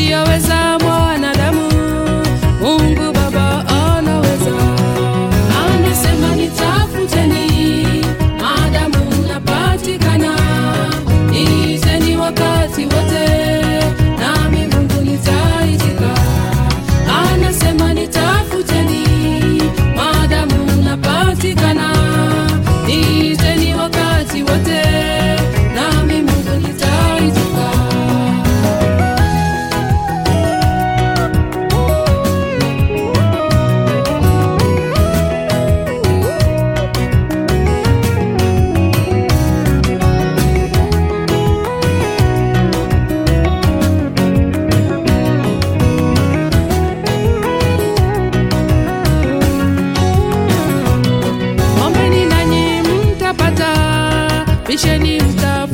you always está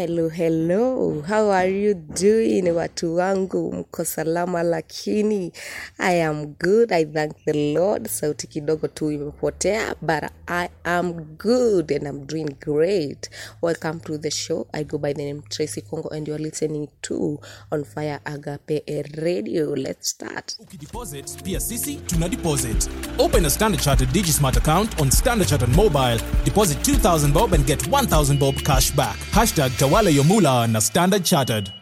Hello, hello. How are you doing? Watu wangu mko salama lakini I am good. I thank the Lord. Sauti kidogo tu imepotea but I am good and I'm doing great. Welcome to the show. I go by the name Tracy Kongo and you are listening to On Fire Agape Radio. Let's start. Ukideposit pia sisi tuna deposit. Open a Standard Chartered DigiSmart account on Standard Chartered Mobile. Deposit 2000 bob and get 1000 bob cash back. Hashtag Wala yomula na Standard Chartered.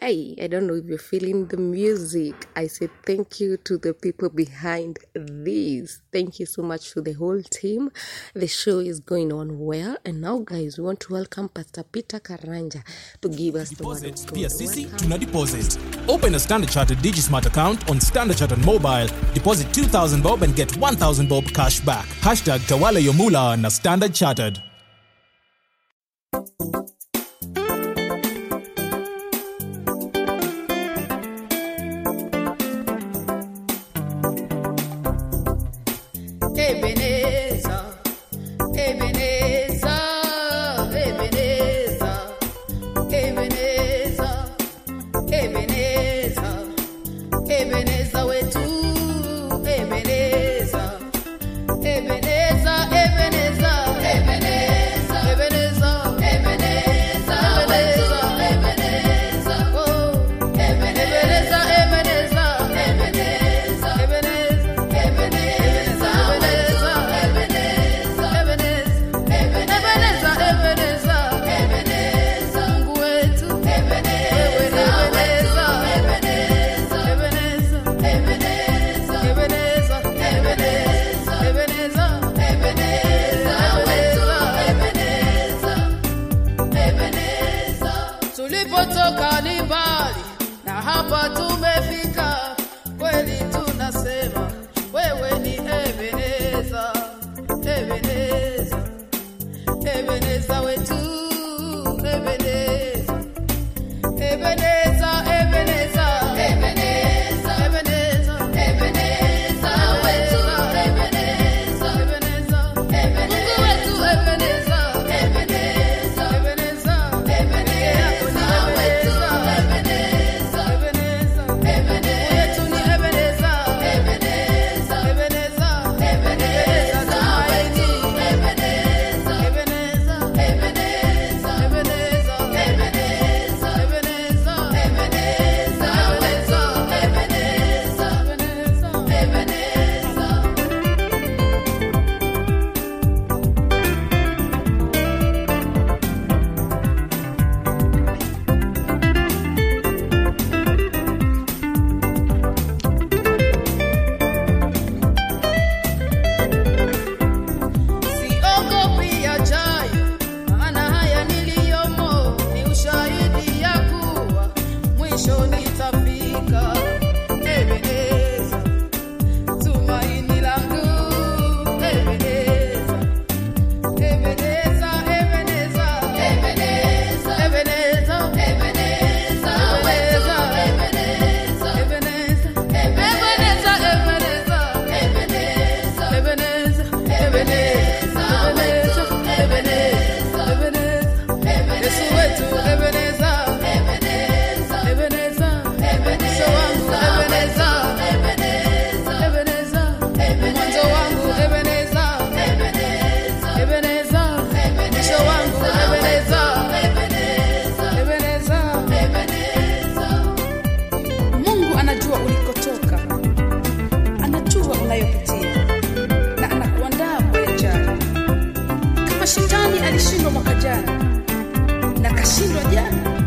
Hey, I don't know if you're feeling the music. I say thank you to the people behind this. Thank you so much to the whole team. The show is going on well. And now, guys, we want to welcome Pastor Peter Karanja to give us the word Deposit of God. tuna deposit. Open a Standard Chartered DigiSmart account on Standard Chartered Mobile. Deposit 2000 bob and get 1000 bob cash back. Hashtag Tawala Yomula na Standard Chartered. show me. 新软件。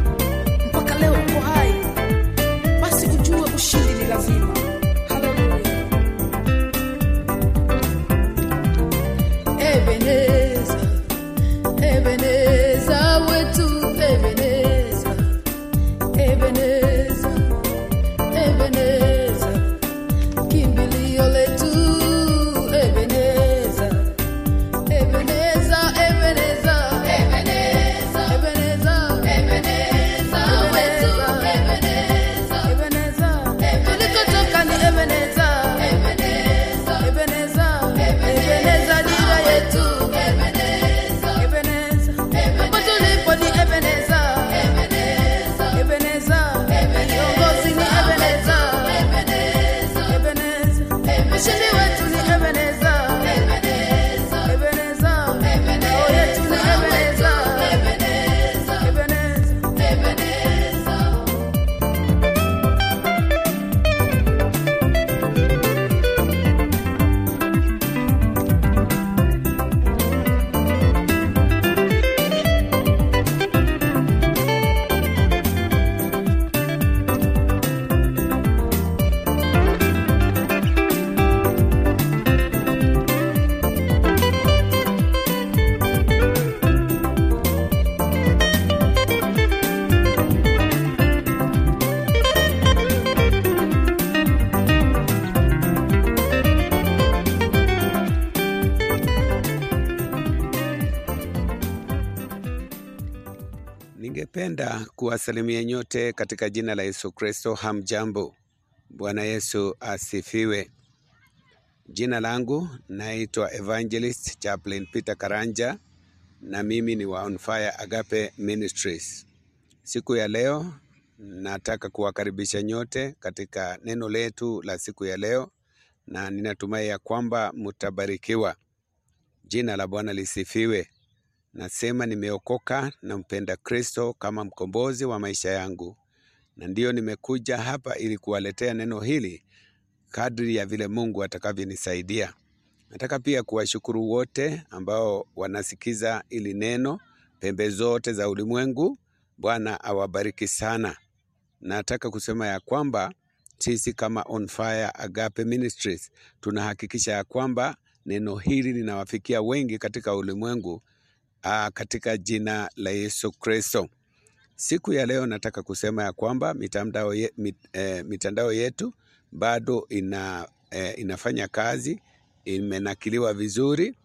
Ningependa kuwasalimia nyote katika jina la Yesu Kristo. Hamjambo. Bwana Yesu asifiwe. Jina langu naitwa Evangelist Chaplain Peter Karanja na mimi ni wa On Fire Agape Ministries. Siku ya leo nataka kuwakaribisha nyote katika neno letu la siku ya leo, na ninatumai ya kwamba mtabarikiwa. Jina la Bwana lisifiwe. Nasema nimeokoka na mpenda Kristo kama mkombozi wa maisha yangu, na ndiyo nimekuja hapa ili kuwaletea neno hili kadri ya vile Mungu atakavyonisaidia. Nataka pia kuwashukuru wote ambao wanasikiza ili neno pembe zote za ulimwengu. Bwana awabariki sana. Nataka kusema ya kwamba sisi kama On Fire Agape Ministries tunahakikisha ya kwamba neno hili linawafikia wengi katika ulimwengu aa, katika jina la Yesu Kristo. Siku ya leo nataka kusema ya kwamba mitandao, ye, mit, eh, mitandao yetu bado ina, eh, inafanya kazi, imenakiliwa vizuri,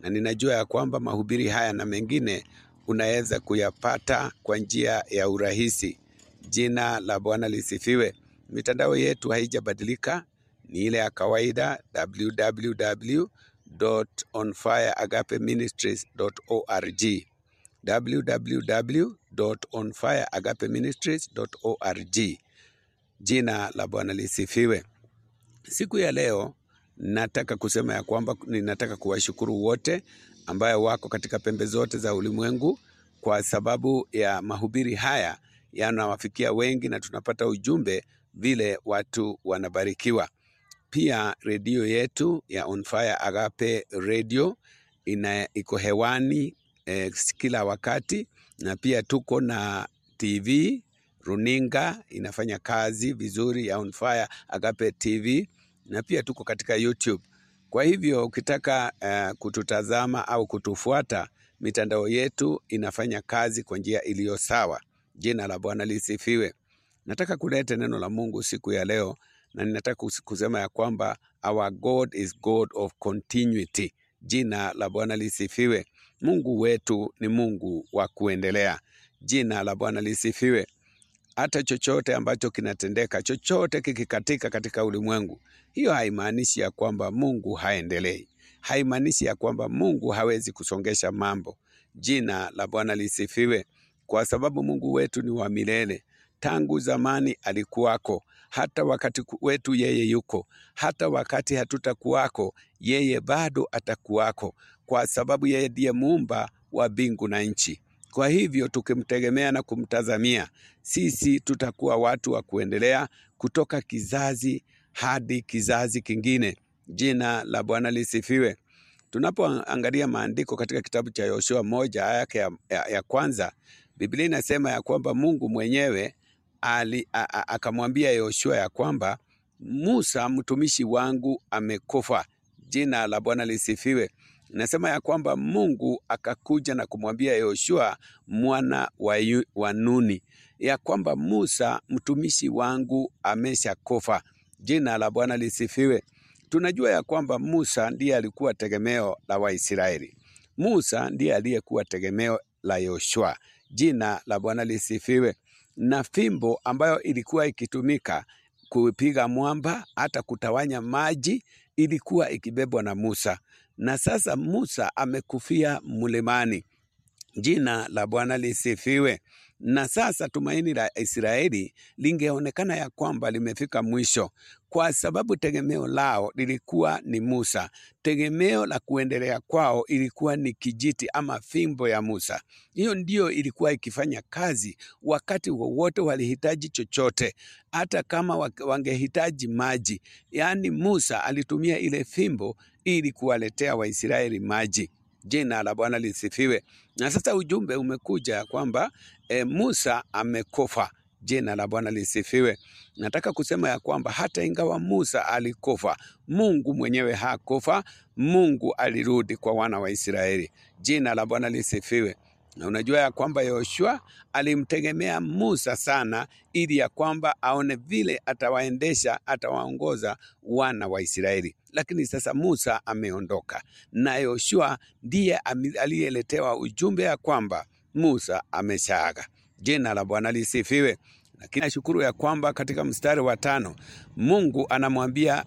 na ninajua ya kwamba mahubiri haya na mengine unaweza kuyapata kwa njia ya urahisi. Jina la Bwana lisifiwe. Mitandao yetu haijabadilika, ni ile ya kawaida www.onfireagapeministries.org www.onfireagapeministries.org. Jina la Bwana lisifiwe. Siku ya leo nataka kusema ya kwamba ninataka kuwashukuru wote ambayo wako katika pembe zote za ulimwengu, kwa sababu ya mahubiri haya yanawafikia wengi na tunapata ujumbe vile watu wanabarikiwa. Pia redio yetu ya On Fire Agape Radio ina iko hewani eh, kila wakati, na pia tuko na TV runinga inafanya kazi vizuri ya On Fire Agape TV, na pia tuko katika YouTube. Kwa hivyo ukitaka uh, kututazama au kutufuata, mitandao yetu inafanya kazi kwa njia iliyo sawa. Jina la Bwana lisifiwe. Nataka kuleta neno la Mungu siku ya leo, na ninataka kusema ya kwamba our God is God of continuity. Jina la Bwana lisifiwe. Mungu wetu ni Mungu wa kuendelea. Jina la Bwana lisifiwe. Hata chochote ambacho kinatendeka, chochote kikikatika katika ulimwengu, hiyo haimaanishi ya kwamba Mungu haendelei, haimaanishi ya kwamba Mungu hawezi kusongesha mambo. Jina la Bwana lisifiwe, kwa sababu Mungu wetu ni wa milele. Tangu zamani alikuwako, hata wakati wetu yeye yuko, hata wakati hatutakuwako yeye bado atakuwako, kwa sababu yeye ndiye muumba wa mbingu na nchi. Kwa hivyo tukimtegemea na kumtazamia, sisi tutakuwa watu wa kuendelea kutoka kizazi hadi kizazi kingine. Jina la Bwana lisifiwe. Tunapoangalia maandiko katika kitabu cha Yoshua moja aya ya, ya, ya kwanza, Biblia inasema ya kwamba Mungu mwenyewe akamwambia Yoshua ya kwamba Musa mtumishi wangu amekufa. Jina la Bwana lisifiwe. Nasema ya kwamba Mungu akakuja na kumwambia Yoshua mwana wa, Nuni ya kwamba Musa mtumishi wangu ameshakufa. Jina la Bwana lisifiwe. Tunajua ya kwamba Musa ndiye alikuwa tegemeo la Waisraeli. Musa ndiye aliyekuwa tegemeo la Yoshua. Jina la Bwana lisifiwe. Na fimbo ambayo ilikuwa ikitumika kupiga mwamba hata kutawanya maji ilikuwa ikibebwa na Musa, na sasa Musa amekufia mlimani. Jina la Bwana lisifiwe. Na sasa tumaini la Israeli lingeonekana ya kwamba limefika mwisho, kwa sababu tegemeo lao lilikuwa ni Musa. Tegemeo la kuendelea kwao ilikuwa ni kijiti ama fimbo ya Musa. Hiyo ndiyo ilikuwa ikifanya kazi wakati wowote walihitaji chochote, hata kama wangehitaji maji, yaani Musa alitumia ile fimbo ili kuwaletea Waisraeli maji. Jina la Bwana lisifiwe. Na sasa ujumbe umekuja kwamba e, Musa amekufa. Jina la Bwana lisifiwe. Nataka kusema ya kwamba hata ingawa Musa alikufa, Mungu mwenyewe hakufa. Mungu alirudi kwa wana wa Israeli. Jina la Bwana lisifiwe. Na unajua ya kwamba Yoshua alimtegemea Musa sana, ili ya kwamba aone vile atawaendesha, atawaongoza wana wa Israeli. Lakini sasa Musa ameondoka na Yoshua ndiye aliyeletewa ujumbe ya kwamba Musa ameshaaga. Jina la Bwana lisifiwe. Lakini nashukuru ya kwamba katika mstari wa tano Mungu anamwambia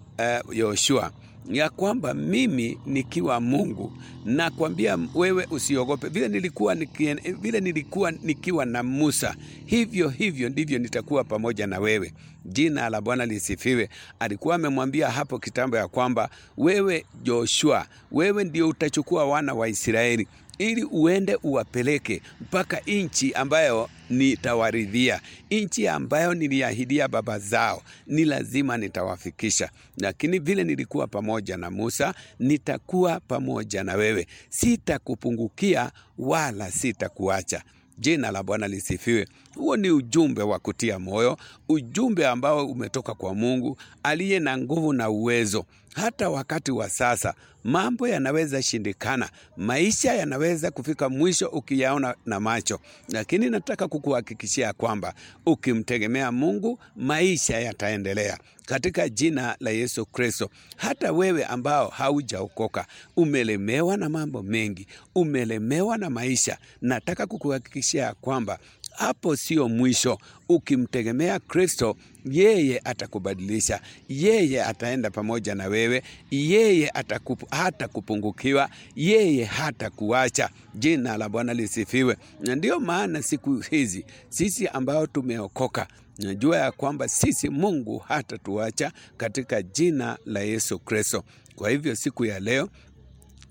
uh, Yoshua ya kwamba mimi nikiwa Mungu nakwambia wewe usiogope. Vile nilikuwa, nikien, vile nilikuwa nikiwa na Musa, hivyo hivyo ndivyo nitakuwa pamoja na wewe. Jina la Bwana lisifiwe. Alikuwa amemwambia hapo kitambo ya kwamba wewe Joshua, wewe ndio utachukua wana wa Israeli ili uende uwapeleke mpaka nchi ambayo nitawaridhia, nchi ambayo niliahidia baba zao, ni lazima nitawafikisha. Lakini vile nilikuwa pamoja na Musa, nitakuwa pamoja na wewe, sitakupungukia wala sitakuacha. Jina la Bwana lisifiwe. Huo ni ujumbe wa kutia moyo, ujumbe ambao umetoka kwa Mungu aliye na nguvu na uwezo. Hata wakati wa sasa mambo yanaweza shindikana, maisha yanaweza kufika mwisho ukiyaona na macho, lakini nataka kukuhakikishia kwamba ukimtegemea Mungu maisha yataendelea katika jina la Yesu Kristo. Hata wewe ambao haujaokoka, umelemewa na mambo mengi, umelemewa na maisha, nataka kukuhakikishia kwamba hapo sio mwisho. Ukimtegemea Kristo, yeye atakubadilisha, yeye ataenda pamoja na wewe, yeye atakupu, hata kupungukiwa, yeye hata kuacha. Jina la Bwana lisifiwe. Na ndiyo maana siku hizi sisi ambao tumeokoka najua ya kwamba sisi Mungu hata tuacha katika jina la Yesu Kristo. Kwa hivyo siku ya leo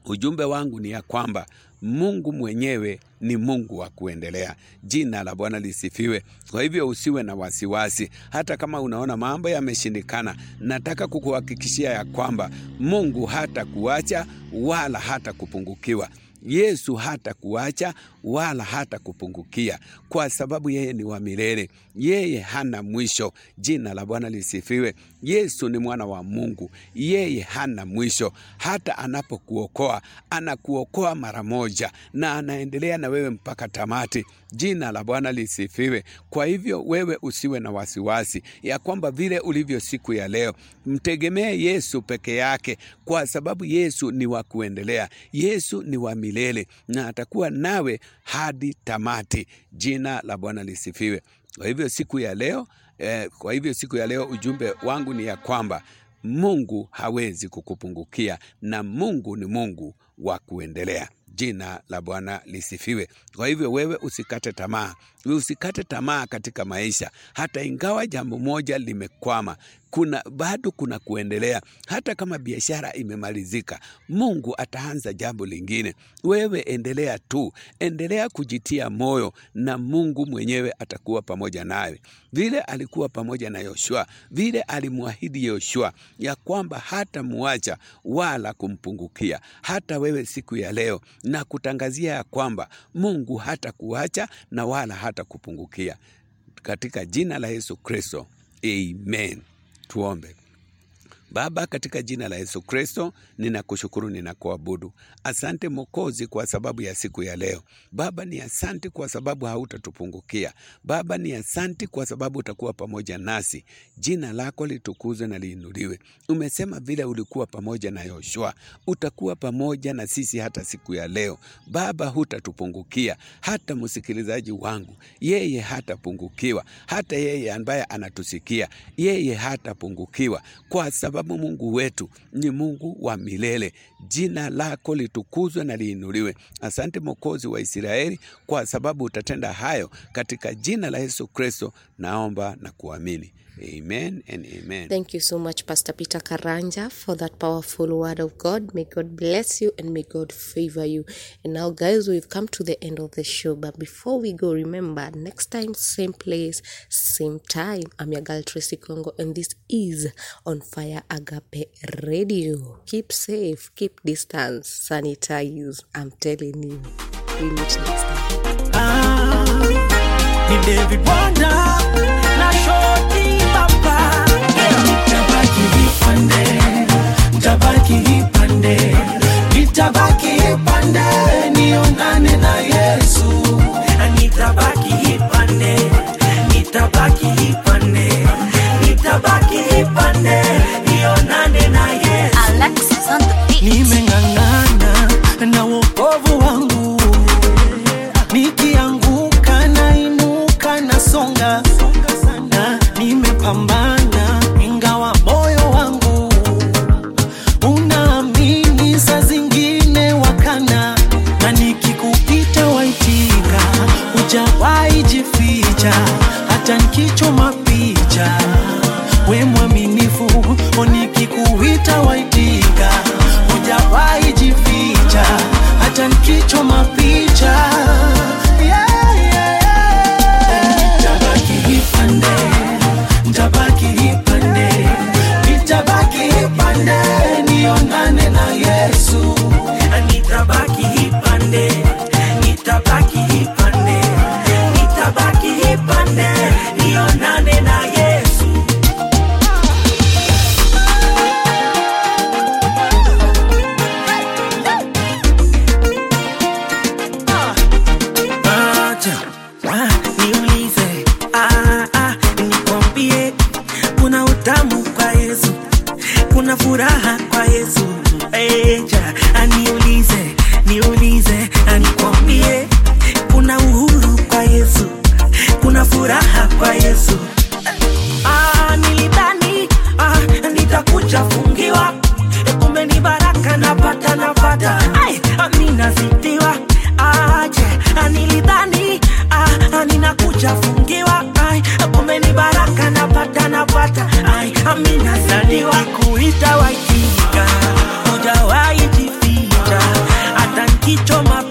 ujumbe wangu ni ya kwamba Mungu mwenyewe ni Mungu wa kuendelea. Jina la Bwana lisifiwe. Kwa hivyo usiwe na wasiwasi, hata kama unaona mambo yameshindikana. Nataka kukuhakikishia ya kwamba Mungu hata kuacha wala hata kupungukiwa. Yesu hata kuacha wala hata kupungukia, kwa sababu yeye ni wa milele, yeye hana mwisho. Jina la Bwana lisifiwe. Yesu ni mwana wa Mungu, yeye hana mwisho. Hata anapokuokoa anakuokoa mara moja, na anaendelea na wewe mpaka tamati. Jina la Bwana lisifiwe. Kwa hivyo wewe usiwe na wasiwasi ya kwamba vile ulivyo siku ya leo, mtegemee Yesu peke yake, kwa sababu Yesu ni wa kuendelea, Yesu ni wa milele na atakuwa nawe hadi tamati. Jina la Bwana lisifiwe. Kwa hivyo siku ya leo eh, kwa hivyo siku ya leo ujumbe wangu ni ya kwamba Mungu hawezi kukupungukia na Mungu ni Mungu wa kuendelea. Jina la Bwana lisifiwe. Kwa hivyo wewe usikate tamaa, usikate tamaa katika maisha, hata ingawa jambo moja limekwama kuna bado kuna kuendelea. Hata kama biashara imemalizika, Mungu ataanza jambo lingine. Wewe endelea tu, endelea kujitia moyo, na Mungu mwenyewe atakuwa pamoja nawe, vile alikuwa pamoja na Yoshua, vile alimwahidi Yoshua ya kwamba hata muacha wala kumpungukia. Hata wewe siku ya leo na kutangazia ya kwamba Mungu hata kuacha na wala hata kupungukia, katika jina la Yesu Kristo, amen. Tuombe. Baba, katika jina la Yesu Kristo, ninakushukuru, ninakuabudu. Asante Mokozi kwa sababu ya siku ya leo. Baba, ni asante kwa sababu hautatupungukia. Baba, ni asante kwa sababu utakuwa pamoja nasi. Jina lako litukuzwe na liinuliwe. Umesema vile ulikuwa pamoja na Yoshua, utakuwa pamoja na sisi hata siku ya leo. Baba, hutatupungukia. Hata msikilizaji wangu, yeye hatapungukiwa. Hata yeye ambaye anatusikia, yeye hatapungukiwa kwa sababu Mungu wetu ni Mungu wa milele. Jina lako litukuzwe na liinuliwe. Asante Mwokozi wa Israeli, kwa sababu utatenda hayo katika jina la Yesu Kristo, naomba na kuamini. Amen and amen. Thank you so much, Pastor Peter Karanja, for that powerful word of God. May God bless you and may God favor you. And now, guys, we've come to the end of the show. But before we go, remember next time, same place, same time. I'm your girl Tracy Congo, and this is on Fire Agape Radio. Keep safe, keep distance, sanitize. I'm telling you. We meet next time. Ah, pande tabaki pande nitabaki pande niungane na Yesu. Nitabaki pande nitabaki pande nitabaki pande nikikupita waitika, hujawahi jificha. kuna furaha kwa Yesu. Echa aniulize, niulize, anikwambie. Kuna uhuru kwa Yesu, kuna furaha kwa Yesu. Ah, nilidhani ah, nitakuja fungiwa, kumbe ni baraka napata, napata, amina zidiwa nami nazaliwa kuita Waikinga, hujawahi jificha hata nkichoma